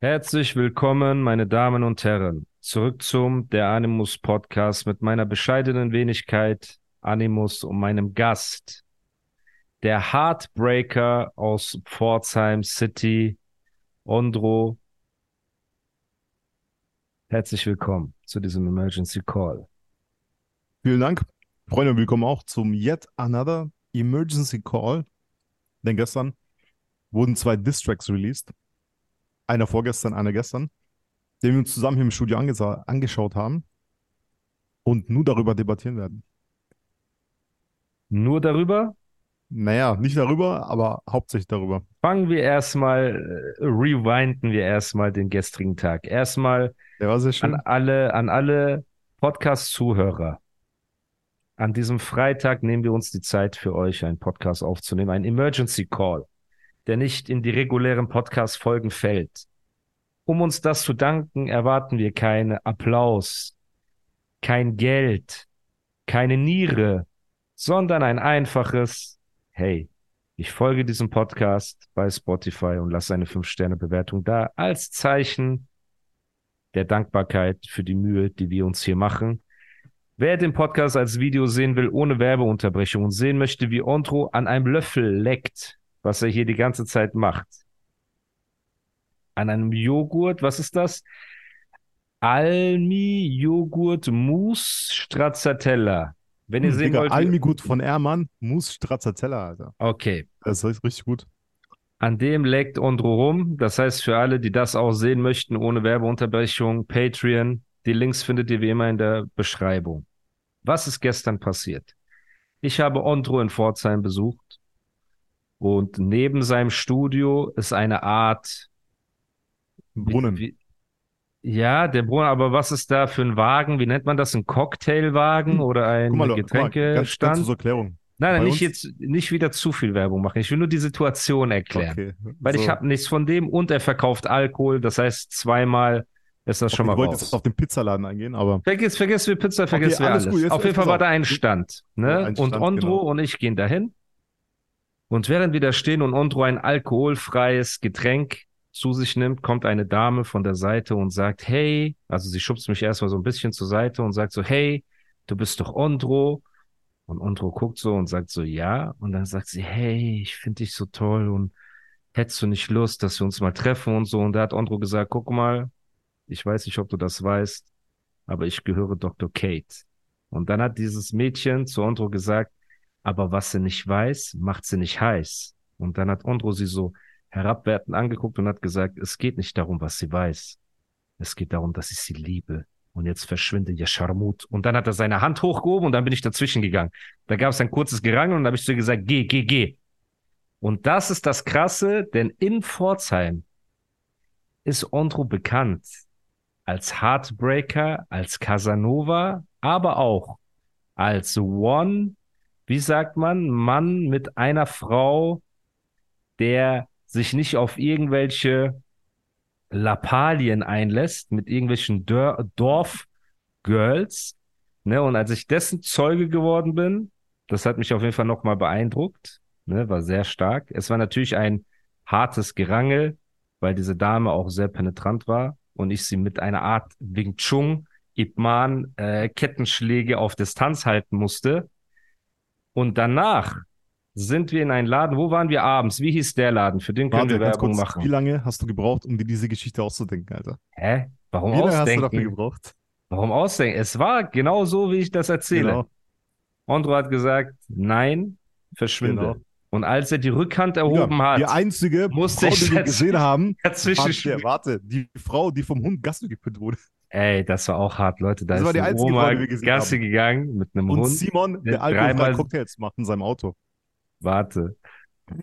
Herzlich willkommen, meine Damen und Herren, zurück zum Der Animus Podcast mit meiner bescheidenen Wenigkeit Animus und meinem Gast, der Heartbreaker aus Pforzheim City, Ondro. Herzlich willkommen zu diesem Emergency Call. Vielen Dank. Freunde, willkommen auch zum Yet Another Emergency Call. Denn gestern wurden zwei Distracks released. Einer vorgestern, einer gestern, den wir uns zusammen hier im Studio angeschaut haben und nur darüber debattieren werden. Nur darüber? Naja, nicht darüber, aber hauptsächlich darüber. Fangen wir erstmal, äh, rewinden wir erstmal den gestrigen Tag. Erstmal an alle, an alle Podcast-Zuhörer. An diesem Freitag nehmen wir uns die Zeit für euch, einen Podcast aufzunehmen, ein Emergency Call, der nicht in die regulären Podcast-Folgen fällt. Um uns das zu danken, erwarten wir keinen Applaus, kein Geld, keine Niere, sondern ein einfaches, hey, ich folge diesem Podcast bei Spotify und lasse eine 5-Sterne-Bewertung da als Zeichen der Dankbarkeit für die Mühe, die wir uns hier machen. Wer den Podcast als Video sehen will, ohne Werbeunterbrechung und sehen möchte, wie Ondro an einem Löffel leckt, was er hier die ganze Zeit macht. An einem Joghurt, was ist das? Almi Joghurt Mousse Stracciatella. Wenn ihr Hm, sehen Digga, wollt, wie- Almi gut von Ermann, Mus Stracciatella, Alter. okay, Das ist richtig gut. An dem leckt Ondro rum. Das heißt, für alle, die das auch sehen möchten, ohne Werbeunterbrechung, Patreon, die Links findet ihr wie immer in der Beschreibung. Was ist gestern passiert? Ich habe Ondro in Pforzheim besucht und neben seinem Studio ist eine Art Brunnen. Wie, ja, der Brunnen, aber was ist da für ein Wagen? Wie nennt man das? Ein Cocktailwagen oder ein Guck mal, guck mal, ganz, ganz Getränkestand? Erklärung. Nein, nein, nicht uns- jetzt, nicht wieder zu viel Werbung machen. Ich will nur die Situation erklären. Okay. Weil ich so. habe nichts von dem und er verkauft Alkohol. Das heißt, zweimal ist das schon Okay, mal ich wollte jetzt auf den Pizzaladen eingehen, aber Vergiss, vergiss wir Pizza, vergiss wir alles alles. gut, Auf jeden Fall war da ein Stand. Ne? Ja, ein und Stand, Ondro genau. und ich gehen dahin. Und während wir da stehen und Ondro ein alkoholfreies Getränk zu sich nimmt, kommt eine Dame von der Seite und sagt, hey, also sie schubst mich erstmal so ein bisschen zur Seite und sagt so, hey, du bist doch Ondro. Und Ondro guckt so und sagt so, ja. Und dann sagt sie, hey, ich finde dich so toll und hättest du nicht Lust, dass wir uns mal treffen und so. Und da hat Ondro gesagt, guck mal, ich weiß nicht, ob du das weißt, aber ich gehöre Dr. Kate. Und dann hat dieses Mädchen zu Ondro gesagt, aber was sie nicht weiß, macht sie nicht heiß. Und dann hat Ondro sie so herabwertend angeguckt und hat gesagt, es geht nicht darum, was sie weiß. Es geht darum, dass ich sie liebe. Und jetzt verschwinde ihr Scharmut. Und dann hat er seine Hand hochgehoben und dann bin ich dazwischen gegangen. Da gab es ein kurzes Gerangel und dann habe ich zu ihr gesagt, geh, geh, geh. Und das ist das Krasse, denn in Pforzheim ist Ondro bekannt als Heartbreaker, als Casanova, aber auch als One, wie sagt man, Mann mit einer Frau, der sich nicht auf irgendwelche Lappalien einlässt, mit irgendwelchen Dorfgirls. Ne? Und als ich dessen Zeuge geworden bin, das hat mich auf jeden Fall nochmal beeindruckt, ne? war sehr stark. Es war natürlich ein hartes Gerangel, weil diese Dame auch sehr penetrant war und ich sie mit einer Art Wing Chun Ip Man äh, Kettenschläge auf Distanz halten musste. Und danach sind wir in einen Laden. Wo waren wir abends? Wie hieß der Laden? Für den können warte, wir Werbung kurz, machen. wie lange hast du gebraucht, um dir diese Geschichte auszudenken, Alter? Hä? Warum Wie lange hast du dafür ausdenken? gebraucht? Warum ausdenken? Es war genau so, wie ich das erzähle. Genau. Ondro hat gesagt, nein, verschwinde. Genau. Und als er die Rückhand erhoben Ja, hat, Die einzige musste Frau, ich die wir gesehen haben, dazwischen warte, warte, die Frau, die vom Hund Gassi gepinnt wurde. Ey, das war auch hart, Leute. Da Das ist war die eine einzige Oma Frau, die wir gesehen Gassi haben. gegangen mit einem Und Hund. Simon, der alkoholfreie Cocktails macht in seinem Auto. Warte.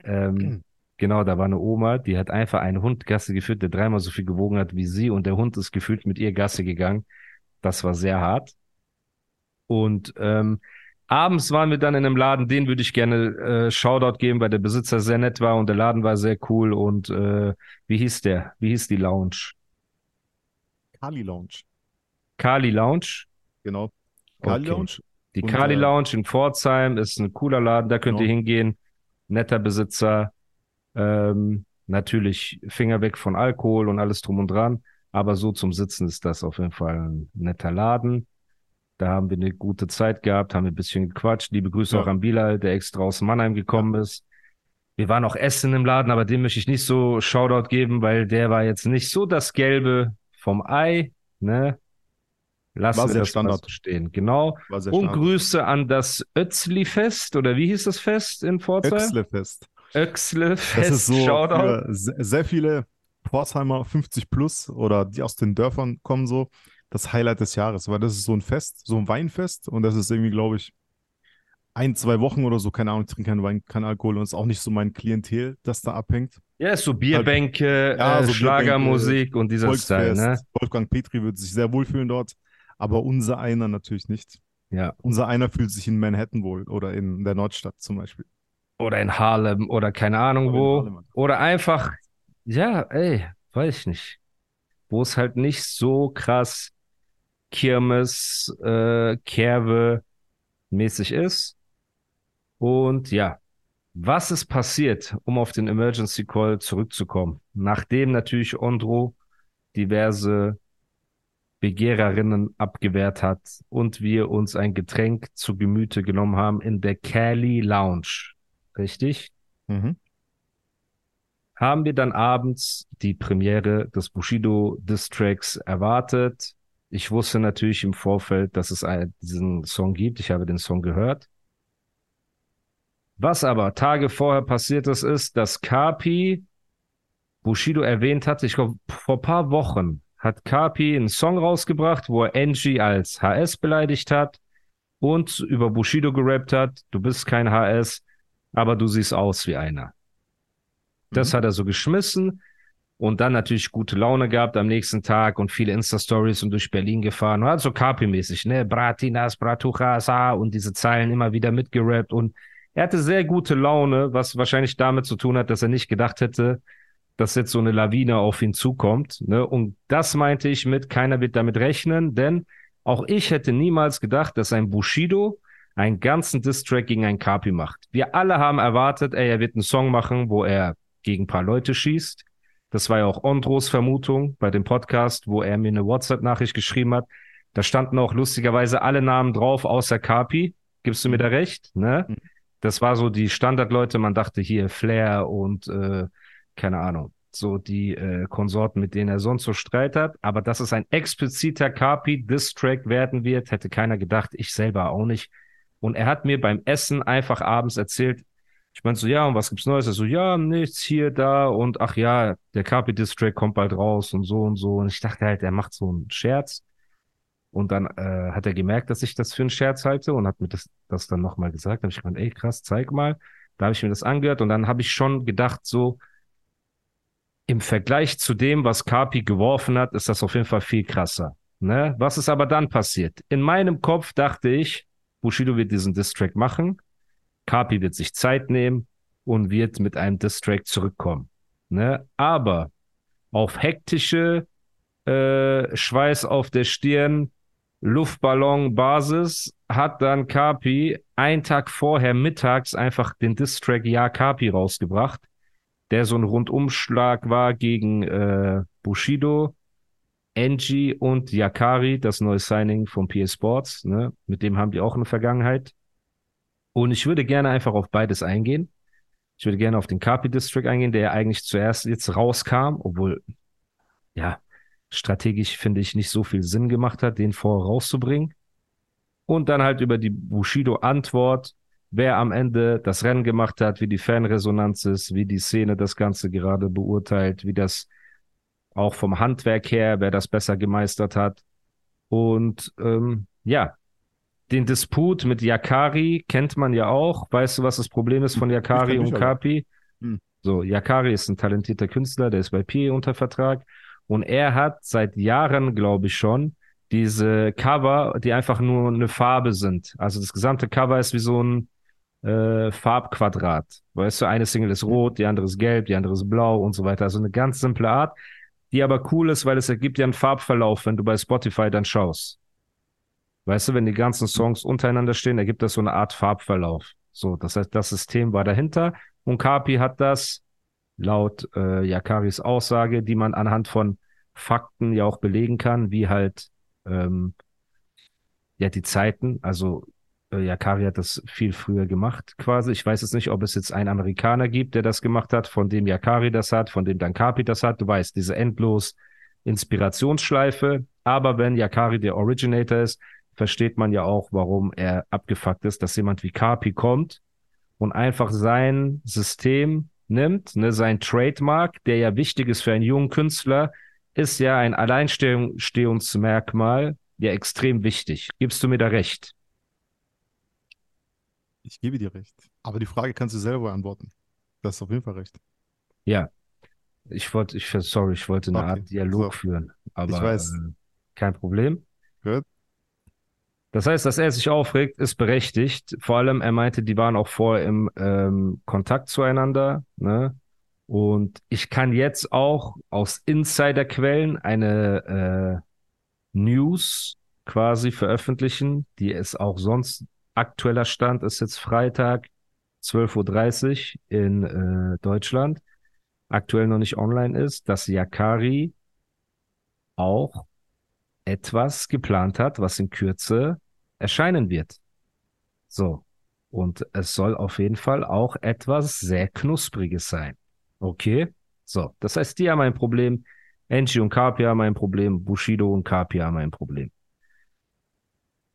Ähm, Genau, da war eine Oma, die hat einfach einen Hund Gasse geführt, der dreimal so viel gewogen hat wie sie und der Hund ist gefühlt mit ihr Gasse gegangen. Das war sehr hart. Und ähm, abends waren wir dann in einem Laden, den würde ich gerne äh, Shoutout geben, weil der Besitzer sehr nett war und der Laden war sehr cool. Und äh, wie hieß der? Wie hieß die Lounge? Kali Lounge. Kali Lounge. Genau. Kali Okay. Lounge. Die Und, Kali äh, Lounge in Pforzheim ist ein cooler Laden, da könnt Genau. ihr hingehen. Netter Besitzer. Ähm, natürlich Finger weg von Alkohol und alles drum und dran. Aber so zum Sitzen ist das auf jeden Fall ein netter Laden. Da haben wir eine gute Zeit gehabt, haben ein bisschen gequatscht. Liebe Grüße Ja. auch an Bilal, der extra aus Mannheim gekommen ist. Wir waren auch essen im Laden, aber dem möchte ich nicht so Shoutout geben, weil der war jetzt nicht so das Gelbe vom Ei, ne? Lassen War wir das Standard. stehen. Genau. Und. Grüße an das Ötzli-Fest, oder wie hieß das Fest in Pforzheim? Öxle-Fest. Öxle-Fest, Das ist so Shoutout. sehr viele Pforzheimer 50 plus oder die aus den Dörfern kommen so, das Highlight des Jahres, weil das ist so ein Fest, so ein Weinfest und das ist irgendwie, glaube ich, ein, zwei Wochen oder so, keine Ahnung, ich trinke keinen Wein, kein Alkohol und ist auch nicht so mein Klientel, das da abhängt. Ja, so Bierbänke, Ja, äh, so Schlagermusik und dieser Style, Volksfest. ne? Wolfgang Petri wird sich sehr wohlfühlen dort, aber unser einer natürlich nicht. Ja. Unser einer fühlt sich in Manhattan wohl oder in der Nordstadt zum Beispiel. Oder in Harlem oder keine Ahnung Oder wo. Oder einfach, ja, ey, weiß ich nicht. Wo es halt nicht so krass Kirmes, äh, Kerwe mäßig ist. Und ja, was ist passiert, um auf den Emergency Call zurückzukommen? Nachdem natürlich Ondro diverse Begehrerinnen abgewehrt hat und wir uns ein Getränk zu Gemüte genommen haben in der Cali Lounge. Richtig? Mhm. haben wir dann abends die Premiere des Bushido Diss Tracks erwartet. Ich wusste natürlich im Vorfeld, dass es einen, diesen Song gibt. Ich habe den Song gehört. Was aber Tage vorher passiert ist, ist, dass Kapi Bushido erwähnt hatte, ich glaube, vor paar Wochen hat Kapi einen Song rausgebracht, wo er Angie als HS beleidigt hat und über Bushido gerappt hat. Du bist kein HS, aber du siehst aus wie einer. Das Mhm. hat er so geschmissen und dann natürlich gute Laune gehabt am nächsten Tag und viele Insta-Stories und durch Berlin gefahren. Und hat so Kapi-mäßig, ne? Bratinas, Bratuchas, und diese Zeilen immer wieder mitgerappt und er hatte sehr gute Laune, was wahrscheinlich damit zu tun hat, dass er nicht gedacht hätte, dass jetzt so eine Lawine auf ihn zukommt. Ne? Und das meinte ich mit, keiner wird damit rechnen, denn auch ich hätte niemals gedacht, dass ein Bushido einen ganzen Diss-Track gegen einen Kapi macht. Wir alle haben erwartet, ey, er wird einen Song machen, wo er gegen ein paar Leute schießt. Das war ja auch Ondros Vermutung bei dem Podcast, wo er mir eine WhatsApp-Nachricht geschrieben hat. Da standen auch lustigerweise alle Namen drauf, außer Kapi. Gibst du mir da recht? Ne? Mhm. Das war so die Standardleute. Man dachte hier Flair und äh, keine Ahnung, so die äh, Konsorten, mit denen er sonst so Streit hat. Aber dass es ein expliziter Kapi-Diss-Track werden wird, hätte keiner gedacht. Ich selber auch nicht. Und er hat mir beim Essen einfach abends erzählt, ich meinte so, ja, und was gibt's Neues? Er so, ja, nichts hier, da und ach ja, der Kapi-Diss-Track kommt bald raus und so und so. Und ich dachte halt, er macht so einen Scherz. Und dann äh, hat er gemerkt, dass ich das für einen Scherz halte und hat mir das, das dann nochmal gesagt. Da habe ich gemeint, ey, krass, zeig mal. Da habe ich mir das angehört und dann habe ich schon gedacht, so im Vergleich zu dem, was Kapi geworfen hat, ist das auf jeden Fall viel krasser. Ne? Was ist aber dann passiert? In meinem Kopf dachte ich, Bushido wird diesen Distrack machen, Kapi wird sich Zeit nehmen und wird mit einem Distrack zurückkommen. Ne? Aber auf hektische äh, Schweiß auf der Stirn, Luftballon-Basis hat dann Kapi einen Tag vorher mittags einfach den Distrack Ja Kapi rausgebracht, der so ein Rundumschlag war gegen äh, Bushido, Angie und Yakari, das neue Signing von PS Sports. Ne? Mit dem haben die auch eine Vergangenheit. Und ich würde gerne einfach auf beides eingehen. Ich würde gerne auf den Kapi District eingehen, der ja eigentlich zuerst jetzt rauskam, obwohl, ja, strategisch finde ich nicht so viel Sinn gemacht hat, den vorher rauszubringen. Und dann halt über die Bushido-Antwort, wer am Ende das Rennen gemacht hat, wie die Fanresonanz ist, wie die Szene das Ganze gerade beurteilt, wie das auch vom Handwerk her, wer das besser gemeistert hat. Und ähm, ja, den Disput mit Yakari kennt man ja auch. Weißt du, was das Problem ist von Yakari kenn und. Kapi? Hm. So, Yakari ist ein talentierter Künstler, der ist bei PA unter Vertrag und er hat seit Jahren, glaube ich schon, diese Cover, die einfach nur eine Farbe sind. Also das gesamte Cover ist wie so ein äh, Farbquadrat. Weißt du, eine Single ist rot, die andere ist gelb, die andere ist blau und so weiter. Also eine ganz simple Art, die aber cool ist, weil es ergibt ja einen Farbverlauf, wenn du bei Spotify dann schaust. Weißt du, wenn die ganzen Songs untereinander stehen, ergibt das so eine Art Farbverlauf. So, das heißt, das System war dahinter und Kapi hat das laut äh, Yakaris Aussage, die man anhand von Fakten ja auch belegen kann, wie halt ähm, ja die Zeiten, also äh, Yakari hat das viel früher gemacht quasi. Ich weiß jetzt nicht, ob es jetzt einen Amerikaner gibt, der das gemacht hat, von dem Yakari das hat, von dem dann Kapi das hat. Du weißt, diese endlos Inspirationsschleife. Aber wenn Yakari der Originator ist, versteht man ja auch, warum er abgefuckt ist, dass jemand wie Kapi kommt und einfach sein System nimmt, ne, sein Trademark, der ja wichtig ist für einen jungen Künstler, ist ja ein Alleinstehungsmerkmal, ja extrem wichtig. Gibst du mir da recht? Ich gebe dir recht. Aber die Frage kannst du selber beantworten. Das ist auf jeden Fall recht. Ja. Ich wollte, ich, sorry, ich wollte eine Okay, Art Dialog so. führen, aber Ich weiß. Äh, kein Problem. Gut. Das heißt, dass er sich aufregt, ist berechtigt. Vor allem, er meinte, die waren auch vorher im ähm, Kontakt zueinander. Ne? Und ich kann jetzt auch aus Insiderquellen eine äh, News quasi veröffentlichen, die ist auch sonst aktueller Stand, ist jetzt Freitag 12.30 Uhr in äh, Deutschland, aktuell noch nicht online ist, dass Yakari auch etwas geplant hat, was in Kürze erscheinen wird. So. Und es soll auf jeden Fall auch etwas sehr Knuspriges sein. Okay? So. Das heißt, die haben ein Problem. Enchi und Carpi haben ein Problem. Bushido und Carpi haben ein Problem.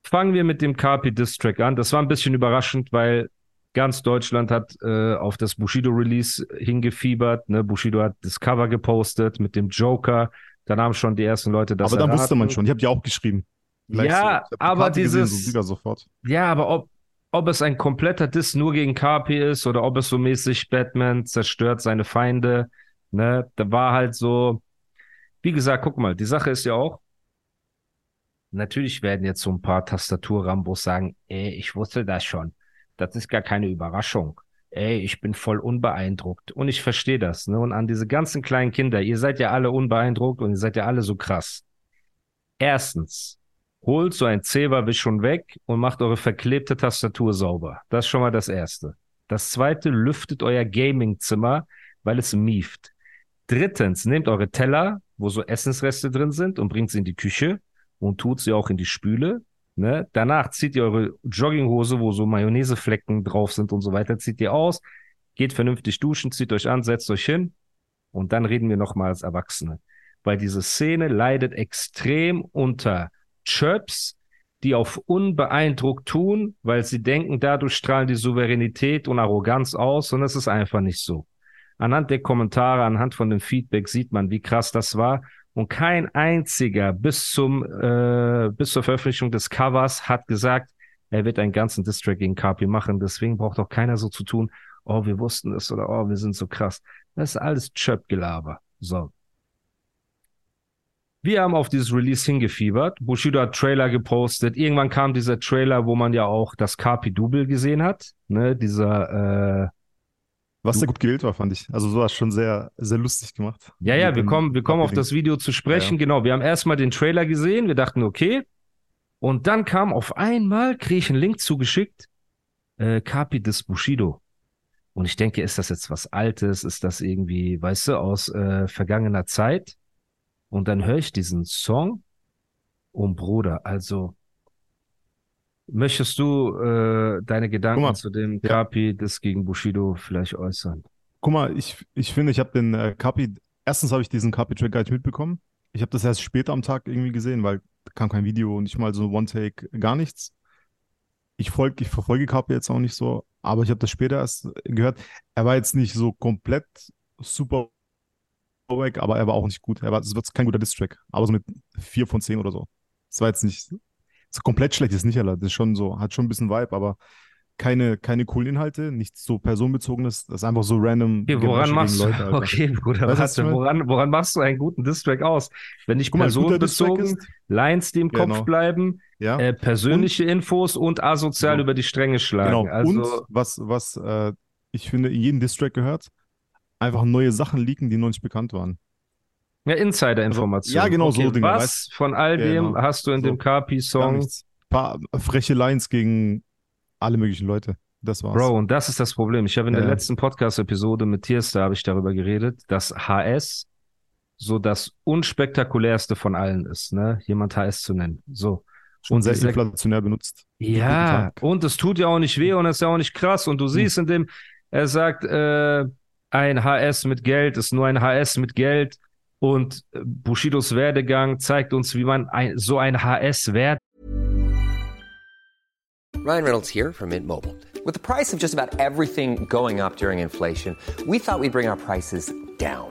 Fangen wir mit dem Carpi Distrack an. Das war ein bisschen überraschend, weil ganz Deutschland hat äh, auf das Bushido Release hingefiebert. Ne? Bushido hat das Cover gepostet mit dem Joker. Dann haben schon die ersten Leute das Aber dann wusste man erraten. schon. Ich habe dir auch geschrieben. Gleich Ja, so. Aber Karte gesehen, dieses- so wieder sofort. Ja, aber ob, ob es ein kompletter Diss nur gegen Carpi ist oder ob es so mäßig Batman zerstört seine Feinde, ne, da war halt so, wie gesagt, guck mal, die Sache ist ja auch, natürlich werden jetzt so ein paar Tastaturrambos sagen, ey, ich wusste das schon. Das ist gar keine Überraschung. Ey, ich bin voll unbeeindruckt. Und ich verstehe das, ne? Und an diese ganzen kleinen Kinder, ihr seid ja alle unbeeindruckt und ihr seid ja alle so krass. Erstens, holt so ein Zeberwisch schon weg und macht eure verklebte Tastatur sauber. Das ist schon mal das Erste. Das Zweite, lüftet euer Gamingzimmer, weil es mieft. Drittens, nehmt eure Teller, wo so Essensreste drin sind und bringt sie in die Küche und tut sie auch in die Spüle. Ne? Danach zieht ihr eure Jogginghose, wo so Mayonnaiseflecken drauf sind und so weiter, zieht ihr aus, geht vernünftig duschen, zieht euch an, setzt euch hin und dann reden wir nochmal als Erwachsene. Weil diese Szene leidet extrem unter Chirps, die auf unbeeindruckt tun, weil sie denken, dadurch strahlen die Souveränität und Arroganz aus und es ist einfach nicht so. Anhand der Kommentare, anhand von dem Feedback sieht man, wie krass das war. Und kein einziger bis zum äh, bis zur Veröffentlichung des Covers hat gesagt, er wird einen ganzen Distrack gegen Carpi machen. Deswegen braucht auch keiner so zu tun, oh, wir wussten es oder oh, wir sind so krass. Das ist alles Chöp-Gelaber. So. Wir haben auf dieses Release hingefiebert. Bushido hat Trailer gepostet. Irgendwann kam dieser Trailer, wo man ja auch das Carpi-Double gesehen hat. Ne, dieser, äh, Was sehr gut gewählt war, fand ich. Also so war es schon sehr, sehr lustig gemacht. ja, ja, wir kommen, wir kommen auf das. Video zu sprechen. Ja. Genau, wir haben erstmal den Trailer gesehen. Wir dachten, okay. Und dann kam auf einmal, kriege ich einen Link zugeschickt, äh, Carpi des Bushido. Und ich denke, ist das jetzt was Altes? Ist das irgendwie, weißt du, aus äh, vergangener Zeit? Und dann höre ich diesen Song und Bruder, also möchtest du äh, deine Gedanken mal, zu dem ja. Carpi des gegen Bushido vielleicht äußern? Guck mal, ich, ich finde, ich habe den äh, Kapi, erstens habe ich diesen Kapi-Track gar nicht mitbekommen. Ich habe das erst später am Tag irgendwie gesehen, weil kam kein Video und nicht mal so One-Take, gar nichts. Ich folge, ich verfolge Kapi jetzt auch nicht so, aber ich habe das später erst gehört. Er war jetzt nicht so komplett super weg, aber er war auch nicht gut. Er war, es wird kein guter Diss-Track, aber so mit vier von zehn oder so. Es war jetzt nicht so komplett schlecht, ist nicht, Alter. Das ist schon so, hat schon ein bisschen Vibe, aber keine, keine coolen Inhalte, nichts so personenbezogenes, das ist einfach so random. Okay, woran machst du, Leute, Alter. okay, Bruder, du, was ich meine? woran, woran machst du einen guten Distrack aus? Wenn nicht Distrack personenbezogen, Lines, die im Kopf Genau. bleiben, ja, äh, persönliche Infos und asozial Genau. über die Stränge schlagen. genau. Also, Und was, was äh, ich finde, in jedem Distrack gehört, einfach neue Sachen leaken, die noch nicht bekannt waren. ja, Insider-Informationen. Ja, genau, so okay, Dinge, Was weißt- von all dem Genau. hast du in So. dem KP-Song? Ein paar freche Lines gegen alle möglichen Leute. Das war's. Bro, und das ist das Problem. Ich habe in Ja, der letzten Podcast-Episode mit Tierstar habe ich darüber geredet, dass HS so das unspektakulärste von allen ist, ne? Jemand HS zu nennen. So. Schon und sehr inflationär benutzt. Ja, und es tut ja auch nicht weh und es ist ja auch nicht krass. Und du siehst in dem, er sagt, äh, ein HS mit Geld ist nur ein HS mit Geld. Und äh, Bushidos Werdegang zeigt uns, wie man ein, so ein HS wird. Ryan Reynolds here from Mint Mobile. With the price of just about everything going up during inflation, we thought we'd bring our prices down.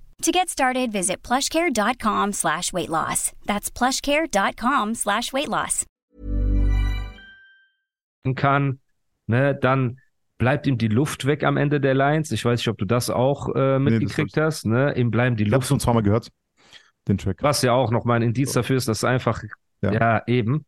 To get started, visit plushcare.com slash weight loss. That's plushcare.com slash weight loss. kann, ne, dann bleibt ihm die Luft weg am Ende der Lines. Ich weiß nicht, ob du das auch äh, mitgekriegt hab hast, ne? Ihm bleiben die Ich habe Luft es schon zweimal gehört, den Track. Was ja auch nochmal ein Indiz dafür ist, dass einfach, ja. Ja. eben,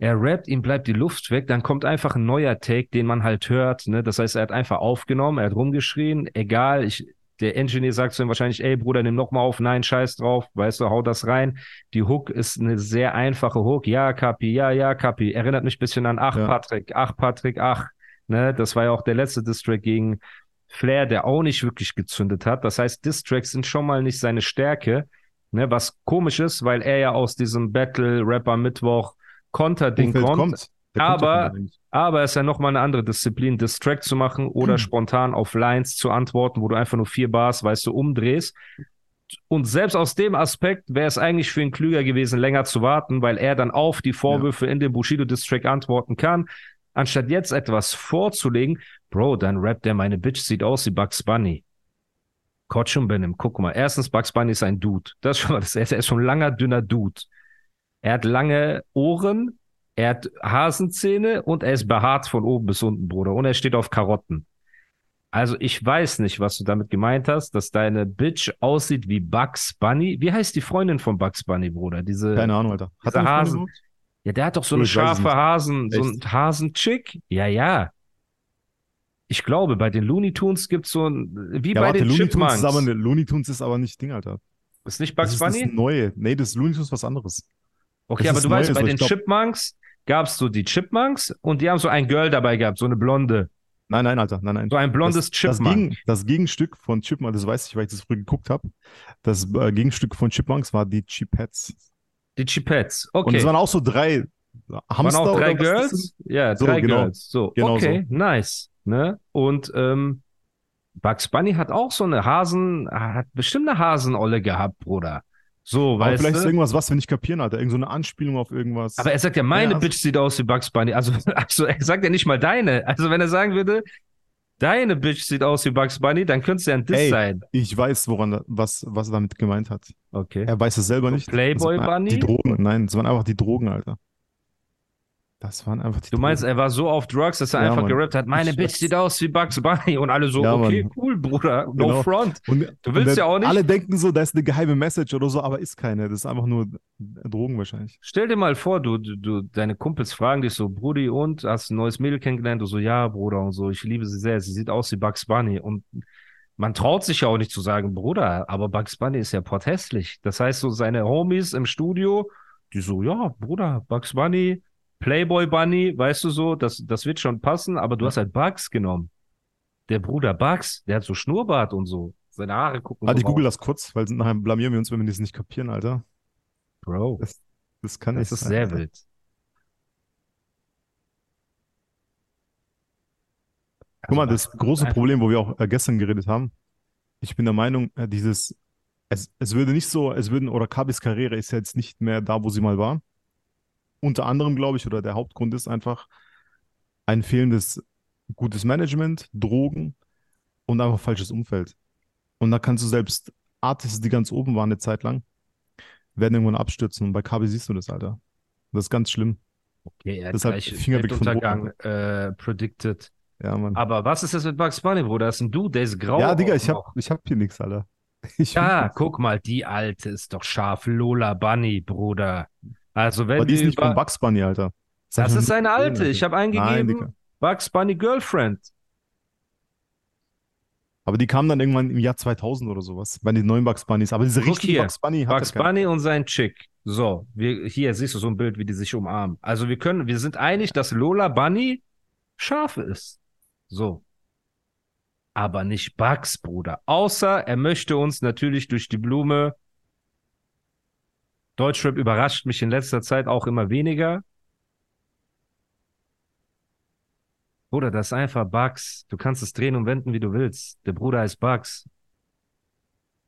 er rappt, ihm bleibt die Luft weg, dann kommt einfach ein neuer Take, den man halt hört, ne? Das heißt, er hat einfach aufgenommen, er hat rumgeschrien, egal, ich, der Engineer sagt zu ihm wahrscheinlich, ey Bruder, nimm noch mal auf, nein, scheiß drauf, weißt du, hau das rein. Die Hook ist eine sehr einfache Hook, ja, Kapi, ja, ja, Kapi, erinnert mich ein bisschen an Ach, Ja. Patrick, Ach, Patrick, Ach, ne? Das war ja auch der letzte Distrack gegen Flair, der auch nicht wirklich gezündet hat. Das heißt, Distracks sind schon mal nicht seine Stärke. Ne, was komisch ist, weil er ja aus diesem Battle-Rapper Mittwoch Konterding kommt, kommt. Aber- aber es ist ja nochmal eine andere Disziplin, Distrack zu machen oder Mhm. spontan auf Lines zu antworten, wo du einfach nur vier Bars, weißt du, umdrehst. Und selbst aus dem Aspekt wäre es eigentlich für ihn klüger gewesen, länger zu warten, weil er dann auf die Vorwürfe in dem Bushido-Distrack antworten kann, anstatt jetzt etwas vorzulegen. Bro, dann rappt der, meine Bitch sieht aus wie Bugs Bunny. Kotschum Benim, guck mal. Erstens, Bugs Bunny ist ein Dude. Das ist schon mal das erste. Er ist schon ein langer, dünner Dude. Er hat lange Ohren, er hat Hasenzähne und er ist behaart von oben bis unten, Bruder. Und er steht auf Karotten. Also ich weiß nicht, was du damit gemeint hast, dass deine Bitch aussieht wie Bugs Bunny. Wie heißt die Freundin von Bugs Bunny, Bruder? Diese, Keine Ahnung, Alter. Er eine Freundin Hasen. ja, der hat doch so eine ich weiß es scharfe. Hasen, so ein Echt? Hasenchick. Ja, ja. Ich glaube, bei den Looney Tunes gibt's so ein, wie Ja, bei warte, den Looney Tunes Chipmunks. ist aber ne, Looney Tunes ist aber nicht Ding, Alter. Ist nicht Das Bugs ist das Bunny? Neue. Nee, das Looney Tunes ist was anderes. Okay, das aber ist du weißt, bei den ich Chipmunks gab's so die Chipmunks und die haben so ein Girl dabei gehabt, so eine Blonde. Nein, nein, Alter, nein, nein. So ein blondes das, das, Chipmunk. Gegen, das Gegenstück von Chipmunk, das weiß ich, weil ich das früher geguckt habe. Das äh, Gegenstück von Chipmunks war die Chipettes. Die Chipettes. Und Okay. es waren auch so drei Hamster Waren auch drei das Girls? Ja, So, drei genau. Girls. So, Genau okay, nice. Ne? Und ähm, Bugs Bunny hat auch so eine Hasen, hat bestimmt eine Hasenolle gehabt, Bruder. So, Aber weißt vielleicht ist irgendwas, was wir nicht kapieren, Alter. Irgend so eine Anspielung auf irgendwas. Aber er sagt ja, meine Ja, also- Bitch sieht aus wie Bugs Bunny. Also, also er sagt ja nicht mal deine. Also wenn er sagen würde, deine Bitch sieht aus wie Bugs Bunny, dann könnte es ja ein Diss Ey, sein. ich weiß, woran, was, was er damit gemeint hat. Okay. Er weiß es selber So nicht. Playboy Bunny? Die Drogen, nein, das waren einfach die Drogen, Alter. Das waren einfach die Du meinst, er war so auf Drugs, dass er Ja, einfach Mann. gerappt hat, meine Bitch sieht aus wie Bugs Bunny und alle so, Ja, okay, Mann. cool, Bruder, no Genau. front. Und, Du willst ja auch nicht- Alle denken so, da ist eine geheime Message oder so, aber ist keine. Das ist einfach nur Drogen wahrscheinlich. Stell dir mal vor, du, du, du, deine Kumpels fragen dich so, Brudi, und hast ein neues Mädel kennengelernt? Du so, ja, Bruder, und so, ich liebe sie sehr, sie sieht aus wie Bugs Bunny. Und man traut sich ja auch nicht zu sagen, Bruder, aber Bugs Bunny ist ja potthässlich. Das heißt, so seine Homies im Studio, die so, ja, Bruder, Bugs Bunny, Playboy Bunny, weißt du so, das, das wird schon passen, aber du hast halt Bugs genommen. Der Bruder Bugs, der hat so Schnurrbart und so. Seine Haare gucken Warte, so ich google das kurz, weil nachher blamieren wir uns, wenn wir das nicht kapieren, Alter. Bro, Das, das kann das nicht ist sein, sehr Alter. wild. Guck mal, Also das ist große Problem, wo wir auch äh, gestern geredet haben, ich bin der Meinung, äh, dieses, es, es würde nicht so, es würden, oder Kabis Karriere ist ja jetzt nicht mehr da, wo sie mal war. Unter anderem, glaube ich, oder der Hauptgrund ist einfach ein fehlendes gutes Management, Drogen und einfach falsches Umfeld. Und da kannst du selbst Artists, die ganz oben waren eine Zeit lang, werden irgendwann abstürzen. Und bei Kabi siehst du das, Alter. Das ist ganz schlimm. Okay, er Deshalb gleich Finger weg von Weltuntergang äh, predicted. Ja, Mann. Aber was ist das mit Bugs Bunny, Bruder? Das ist ein Dude, der ist grau. Ja, Digga, ich hab, noch. ich hab hier nichts, Alter. Ich Ja, guck mal, die alte ist doch scharf. Lola Bunny, Bruder. Also wenn Aber die ist nicht von. Bugs Bunny, Alter. Das noch ist eine alte. Ich habe Nein, eingegeben, Digga. Bugs Bunny Girlfriend. Aber die kamen dann irgendwann im Jahr 2000 oder sowas, bei den neuen Bugs Bunnies. Aber diese Guck richtige hier, Bugs Bunny hat Bugs Bunny und sein Chick. So, wir, hier siehst du so ein Bild, wie die sich umarmen. Also wir können, wir sind einig, dass Lola Bunny Schafe ist. So. Aber nicht Bugs, Bruder. Außer er möchte uns natürlich durch die Blume. Deutschrap überrascht mich in letzter Zeit auch immer weniger. Bruder, das ist einfach Bugs. Du kannst es drehen und wenden, wie du willst. Der Bruder heißt Bugs.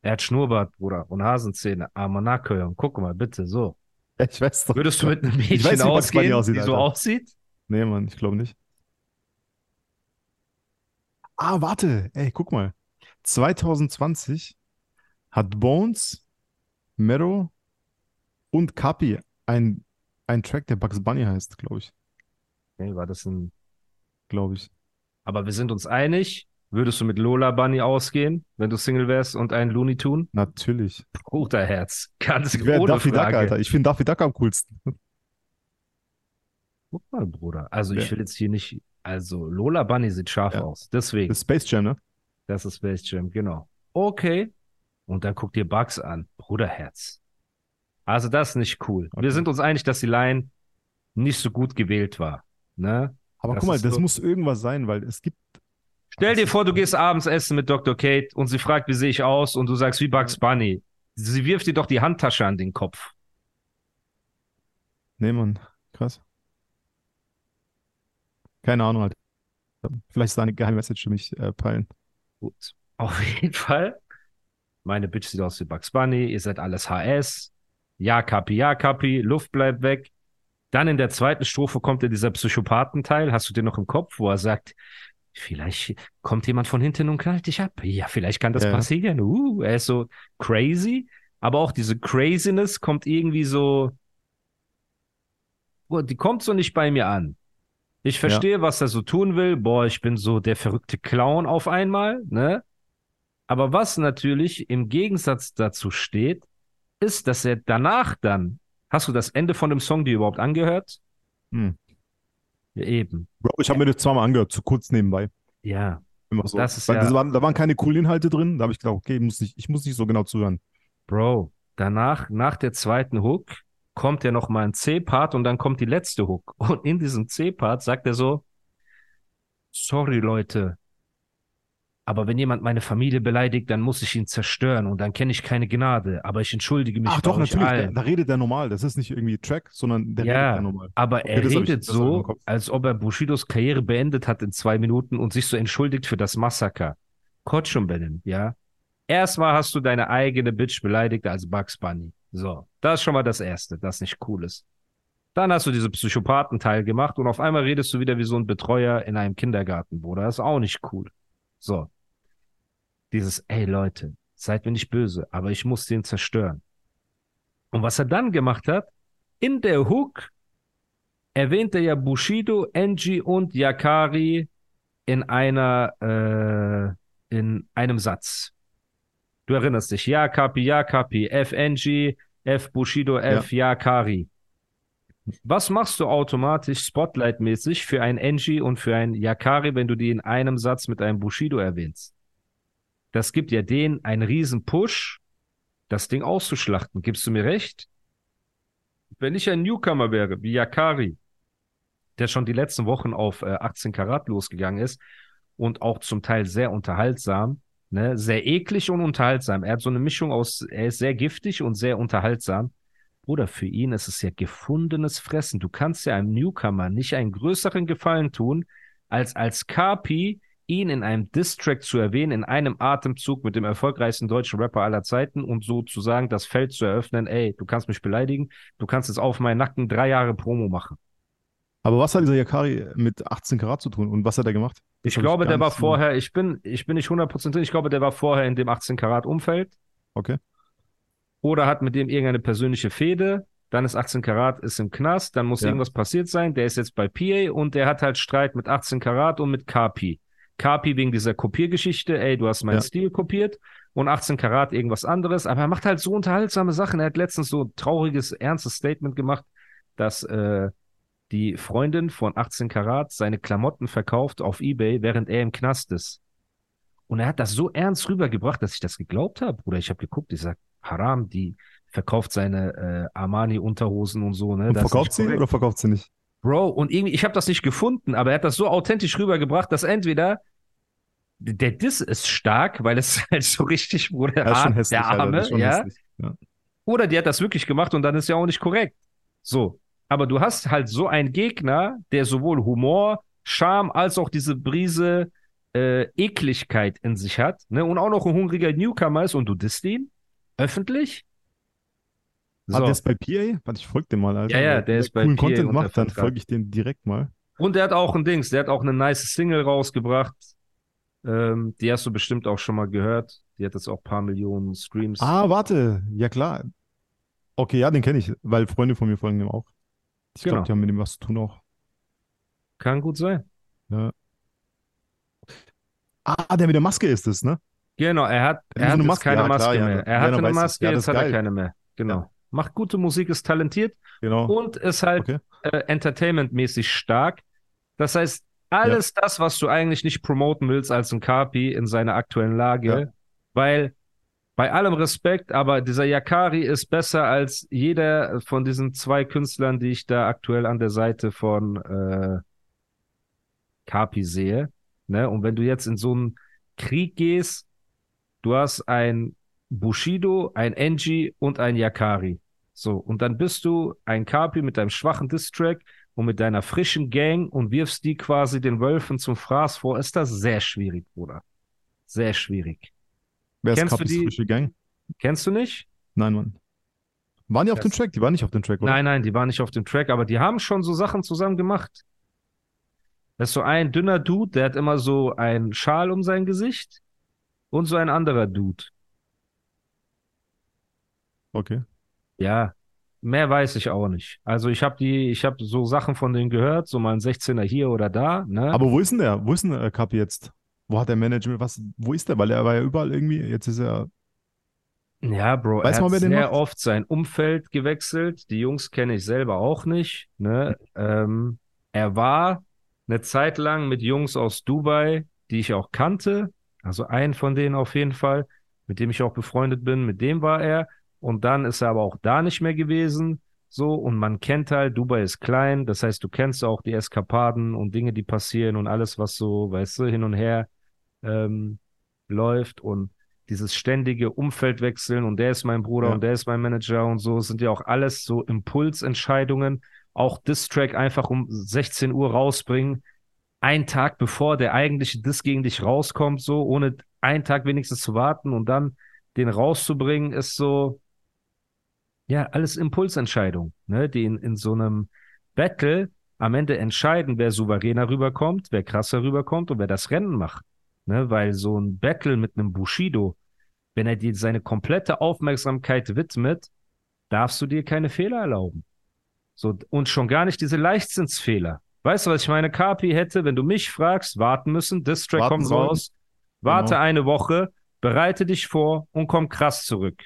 Er hat Schnurrbart, Bruder, und Hasenzähne. Aber nachhören. Guck mal, bitte, so. Ich weiß doch. Würdest du mit einem Mädchen wie ausgehen, aussieht, die so Alter. aussieht? Nee, Mann, ich glaube nicht. Ah, warte. Ey, guck mal. 2020 hat Bones, Mero und Kapi ein, ein Track, der Bugs Bunny heißt, glaube ich. Nee, war das ein. Glaube ich. Aber wir sind uns einig. Würdest du mit Lola Bunny ausgehen, wenn du Single wärst und ein Looney Tune? Natürlich. Bruderherz. Ganz Ich wäre Daffy Duck, Frage. Alter. Ich finde Daffy Duck am coolsten. Guck mal, Bruder. Also Ja. ich will jetzt hier nicht. Also Lola Bunny sieht scharf Ja. aus. Deswegen. Das ist Space Jam, ne? Das ist Space Jam, genau. Okay. Und dann guck dir Bugs an. Bruderherz. Also das ist nicht cool. Okay. Wir sind uns einig, dass die Line nicht so gut gewählt war. Ne? Aber Das guck mal, das so- muss irgendwas sein, weil es gibt. Stell dir vor, du gehst abends essen mit Dr. Kate und sie fragt, wie sehe ich aus? Und du sagst, wie Bugs Bunny. Sie wirft dir doch die Handtasche an den Kopf. Nee, Mann. Krass. Keine Ahnung, Alter. Vielleicht ist da eine geheime Message für mich äh, peilen. Gut. Auf jeden Fall. Meine Bitch sieht aus wie Bugs Bunny. Ihr seid alles HS. Ja, Kapi, ja, Kapi. Luft bleibt weg. Dann in der zweiten Strophe kommt ja dieser Psychopathenteil. Hast du den noch im Kopf, wo er sagt, vielleicht kommt jemand von hinten und knallt dich ab. Ja, vielleicht kann das Ja. passieren. Uh, er ist so crazy. Aber auch diese Craziness kommt irgendwie so, die kommt so nicht bei mir an. Ich verstehe, was er so tun will. Boah, ich bin so der verrückte Clown auf einmal, ne? Aber was natürlich im Gegensatz dazu steht, ist, dass er danach dann, hast du das Ende von dem Song dir überhaupt angehört? Hm. Ja, eben. Bro, ich habe mir das zweimal angehört, zu kurz nebenbei. Ja. Immer so. Das ist Weil ja- das waren, da waren keine coolen Inhalte drin. Da habe ich gedacht, okay, ich muss nicht, ich muss nicht so genau zuhören. Bro, danach, nach der zweiten Hook, kommt ja noch mal ein C-Part und dann kommt die letzte Hook. Und in diesem C-Part sagt er so, sorry Leute, aber wenn jemand meine Familie beleidigt, dann muss ich ihn zerstören und dann kenne ich keine Gnade. Aber ich entschuldige mich Ach doch, natürlich. Da, allen. da redet der normal. Das ist nicht irgendwie Track, sondern der redet Ja, ja normal. aber er das redet ich so, als ob er Bushidos Karriere beendet hat in zwei Minuten und sich so entschuldigt für das Massaker. Kotschum benim, ja. Erstmal hast du deine eigene Bitch beleidigt als Bugs Bunny. So, das ist schon mal das Erste, das nicht cool ist. Dann hast du diese Psychopathenteil gemacht und auf einmal redest du wieder wie so ein Betreuer in einem Kindergarten, Bruder. Das ist auch nicht cool. So. Dieses, ey Leute, seid mir nicht böse, aber ich muss den zerstören. Und was er dann gemacht hat, in der Hook erwähnt er ja Bushido, Enji und Yakari in einer, äh, in einem Satz. Du erinnerst dich, Yakapi, Yakapi, F Enji, F Bushido, F Yakari. Was machst du automatisch Spotlight-mäßig für ein Enji und für ein Yakari, wenn du die in einem Satz mit einem Bushido erwähnst? Das gibt ja denen einen riesen Push, das Ding auszuschlachten. Gibst du mir recht? Wenn ich ein Newcomer wäre, wie Yakari, der schon die letzten Wochen auf äh, 18 Karat losgegangen ist und auch zum Teil sehr unterhaltsam, ne, sehr eklig und unterhaltsam. Er hat so eine Mischung aus, er ist sehr giftig und sehr unterhaltsam. Bruder, für ihn ist es ja gefundenes Fressen. Du kannst ja einem Newcomer nicht einen größeren Gefallen tun, als als Carpi ihn in einem Distrack zu erwähnen, in einem Atemzug mit dem erfolgreichsten deutschen Rapper aller Zeiten und sozusagen das Feld zu eröffnen, ey, du kannst mich beleidigen, du kannst jetzt auf meinen Nacken drei Jahre Promo machen. Aber was hat dieser Yakari mit 18 Karat zu tun und was hat er gemacht? Das ich glaube, der war vorher, ich bin, ich bin nicht 100% drin, ich glaube, der war vorher in dem 18 Karat Umfeld. Okay. Oder hat mit dem irgendeine persönliche Fehde. Dann ist 18 Karat ist im Knast, dann muss ja. irgendwas passiert sein. Der ist jetzt bei PA und der hat halt Streit mit 18 Karat und mit KP. Kapi wegen dieser Kopiergeschichte, ey, du hast meinen ja. Stil kopiert und 18 Karat irgendwas anderes, aber er macht halt so unterhaltsame Sachen. Er hat letztens so ein trauriges, ernstes Statement gemacht, dass äh, die Freundin von 18 Karat seine Klamotten verkauft auf Ebay, während er im Knast ist. Und er hat das so ernst rübergebracht, dass ich das geglaubt habe. Oder ich habe geguckt, ich sag, Haram, die verkauft seine äh, Armani-Unterhosen und so. Ne? Und verkauft sie oder verkauft sie nicht? Bro, und irgendwie, ich habe das nicht gefunden, aber er hat das so authentisch rübergebracht, dass entweder der Diss ist stark, weil es halt so richtig wurde, ja, hässlich, der Arme, Alter, ja? ja. Oder die hat das wirklich gemacht und dann ist ja auch nicht korrekt. So. Aber du hast halt so einen Gegner, der sowohl Humor, Charme als auch diese Brise äh, Ekligkeit in sich hat, ne? Und auch noch ein hungriger Newcomer ist und du disst ihn öffentlich. So. Ah, der ist bei PA? Warte, ich folge dem mal, Alter. Ja, ja, der ist bei coolen PA. Content macht, dann folge ich den direkt mal. Und der hat auch ein Dings, der hat auch eine nice Single rausgebracht. Ähm, die hast du bestimmt auch schon mal gehört. Die hat jetzt auch ein paar Millionen Streams. Ah, warte. Ja, klar. Okay, ja, den kenne ich, weil Freunde von mir folgen dem auch. Ich genau. glaube, die haben mit dem was zu tun auch. Kann gut sein. Ja. Ah, der mit der Maske ist es, ne? Genau, er hat, er hat Maske, keine ja, Maske klar, mehr. Er hatte eine Maske, jetzt hat er keine mehr. Genau macht gute Musik, ist talentiert genau. und ist halt okay. äh, entertainmentmäßig stark. Das heißt, alles ja. das, was du eigentlich nicht promoten willst als ein Kapi in seiner aktuellen Lage, ja. weil bei allem Respekt, aber dieser Yakari ist besser als jeder von diesen zwei Künstlern, die ich da aktuell an der Seite von äh, Kapi sehe. Ne? Und wenn du jetzt in so einen Krieg gehst, du hast ein Bushido, ein Enji und ein Yakari. So, und dann bist du ein Kapi mit deinem schwachen Distrack und mit deiner frischen Gang und wirfst die quasi den Wölfen zum Fraß vor, ist das sehr schwierig, Bruder. Sehr schwierig. Wer ist Kennst Kapis du die? frische Gang? Kennst du nicht? Nein, Mann. Waren die auf das... dem Track? Die waren nicht auf dem Track, oder? Nein, nein, die waren nicht auf dem Track, aber die haben schon so Sachen zusammen gemacht. Das ist so ein dünner Dude, der hat immer so einen Schal um sein Gesicht und so ein anderer Dude. Okay. Ja, mehr weiß ich auch nicht. Also ich habe die, ich habe so Sachen von denen gehört, so mal ein 16er hier oder da. Ne? Aber wo ist denn der? Wo ist denn der Cup jetzt? Wo hat der Management, was, wo ist der? Weil er war ja überall irgendwie, jetzt ist er. Ja, Bro, Weiß er man, hat sehr oft sein Umfeld gewechselt. Die Jungs kenne ich selber auch nicht. Ne? Ähm, er war eine Zeit lang mit Jungs aus Dubai, die ich auch kannte. Also einen von denen auf jeden Fall, mit dem ich auch befreundet bin. Mit dem war er. Und dann ist er aber auch da nicht mehr gewesen. So, und man kennt halt, Dubai ist klein, das heißt, du kennst auch die Eskapaden und Dinge, die passieren und alles, was so, weißt du, hin und her ähm, läuft und dieses ständige Umfeldwechseln und der ist mein Bruder ja. und der ist mein Manager und so, sind ja auch alles so Impulsentscheidungen. Auch Distrack einfach um 16 Uhr rausbringen, einen Tag bevor der eigentliche Diss gegen dich rauskommt, so, ohne einen Tag wenigstens zu warten und dann den rauszubringen, ist so, ja, alles Impulsentscheidungen, ne, die in, in so einem Battle am Ende entscheiden, wer souveräner rüberkommt, wer krasser rüberkommt und wer das Rennen macht. Ne, weil so ein Battle mit einem Bushido, wenn er dir seine komplette Aufmerksamkeit widmet, darfst du dir keine Fehler erlauben. So, und schon gar nicht diese Leichtsinnsfehler. Weißt du, was ich meine? Kapi hätte, wenn du mich fragst, warten müssen, das Track kommt sollen. raus, warte genau. eine Woche, bereite dich vor und komm krass zurück.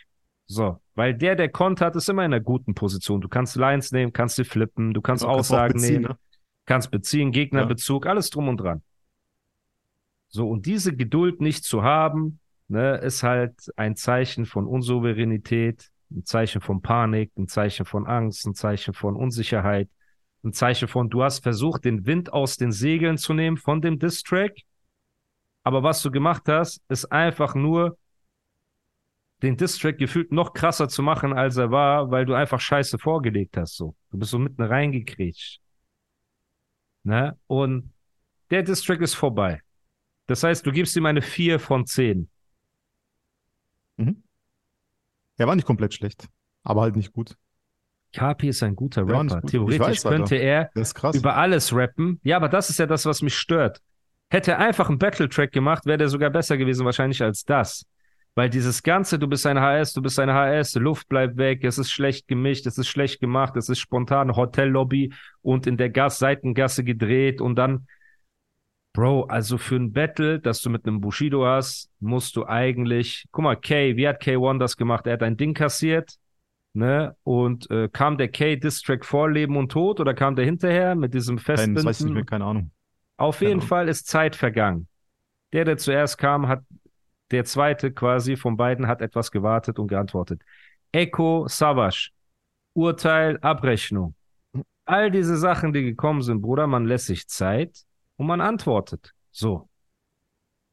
So, weil der, der kontert, ist immer in einer guten Position. Du kannst Lines nehmen, kannst sie flippen, du kannst genau, Aussagen kannst beziehen, nehmen, ne? kannst beziehen, Gegnerbezug, ja. alles drum und dran. So, und diese Geduld nicht zu haben, ne, ist halt ein Zeichen von Unsouveränität, ein Zeichen von Panik, ein Zeichen von Angst, ein Zeichen von Unsicherheit. ein Zeichen von, du hast versucht, den Wind aus den Segeln zu nehmen von dem Distrack. Aber was du gemacht hast, ist einfach nur den Distrack gefühlt noch krasser zu machen, als er war, weil du einfach Scheiße vorgelegt hast. So, du bist so mitten reingekriegt. Ne? Und der Distrack ist vorbei. Das heißt, du gibst ihm eine 4 von 10. Mhm. Er war nicht komplett schlecht, aber halt nicht gut. Kapi ist ein guter Der Rapper. gut. Theoretisch weiß, könnte er über alles rappen. Ja, aber das ist ja das, was mich stört. Hätte er einfach einen Battle-Track gemacht, wäre der sogar besser gewesen wahrscheinlich als das. Weil dieses Ganze, du bist ein HS, du bist ein HS, Luft bleibt weg, es ist schlecht gemischt, es ist schlecht gemacht, es ist spontan, Hotellobby und in der Gas Seitengasse gedreht und dann, Bro, also für ein Battle, das du mit einem Bushido hast, musst du eigentlich, guck mal, K, wie hat K1 das gemacht? Er hat ein Ding kassiert, ne, und äh, kam der K-Distrack vor Leben und Tod oder kam der hinterher mit diesem Nein, Festbinden? das weiß ich nicht mehr, keine Ahnung. Auf jeden Genau. Fall ist Zeit vergangen. Der, der zuerst kam, hat, der zweite quasi von beiden hat etwas gewartet und geantwortet. Echo, Savage, Urteil, Abrechnung. All diese Sachen, die gekommen sind, Bruder, man lässt sich Zeit und man antwortet. So.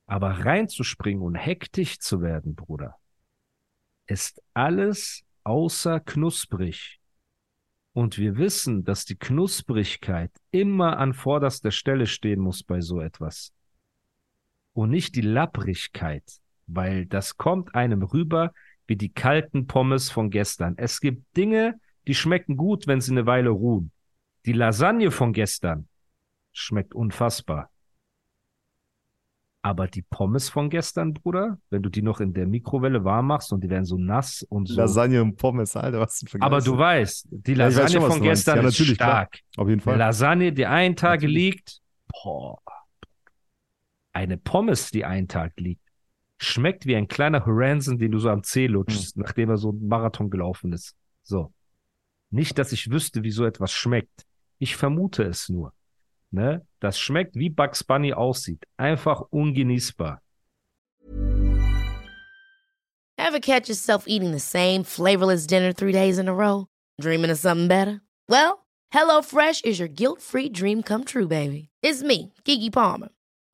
Aber reinzuspringen und hektisch zu werden, Bruder, ist alles außer knusprig. Und wir wissen, dass die Knusprigkeit immer an vorderster Stelle stehen muss bei so etwas. Und nicht die Lapprigkeit, weil das kommt einem rüber wie die kalten Pommes von gestern. Es gibt Dinge, die schmecken gut, wenn sie eine Weile ruhen. Die Lasagne von gestern schmeckt unfassbar. Aber die Pommes von gestern, Bruder, wenn du die noch in der Mikrowelle warm machst und die werden so nass und so. Lasagne und Pommes, Alter, was ein Vergleich. Aber du weißt, die Ja, Lasagne schon, was von du gestern Ja, ist natürlich, klar. stark. Auf jeden Fall. Lasagne, die einen Tag Natürlich. liegt, boah. Eine Pommes, die einen Tag liegt, schmeckt wie ein kleiner Horanson, den du so am Zeh lutschst, Hm. nachdem er so einen Marathon gelaufen ist. So. Nicht, dass ich wüsste, wie so etwas schmeckt. Ich vermute es nur. Ne? Das schmeckt, wie Bugs Bunny aussieht. Einfach ungenießbar. Ever catch yourself eating the same flavorless dinner three days in a row? Dreaming of something better? Well, HelloFresh is your guilt-free dream come true, baby. It's me, Kiki Palmer.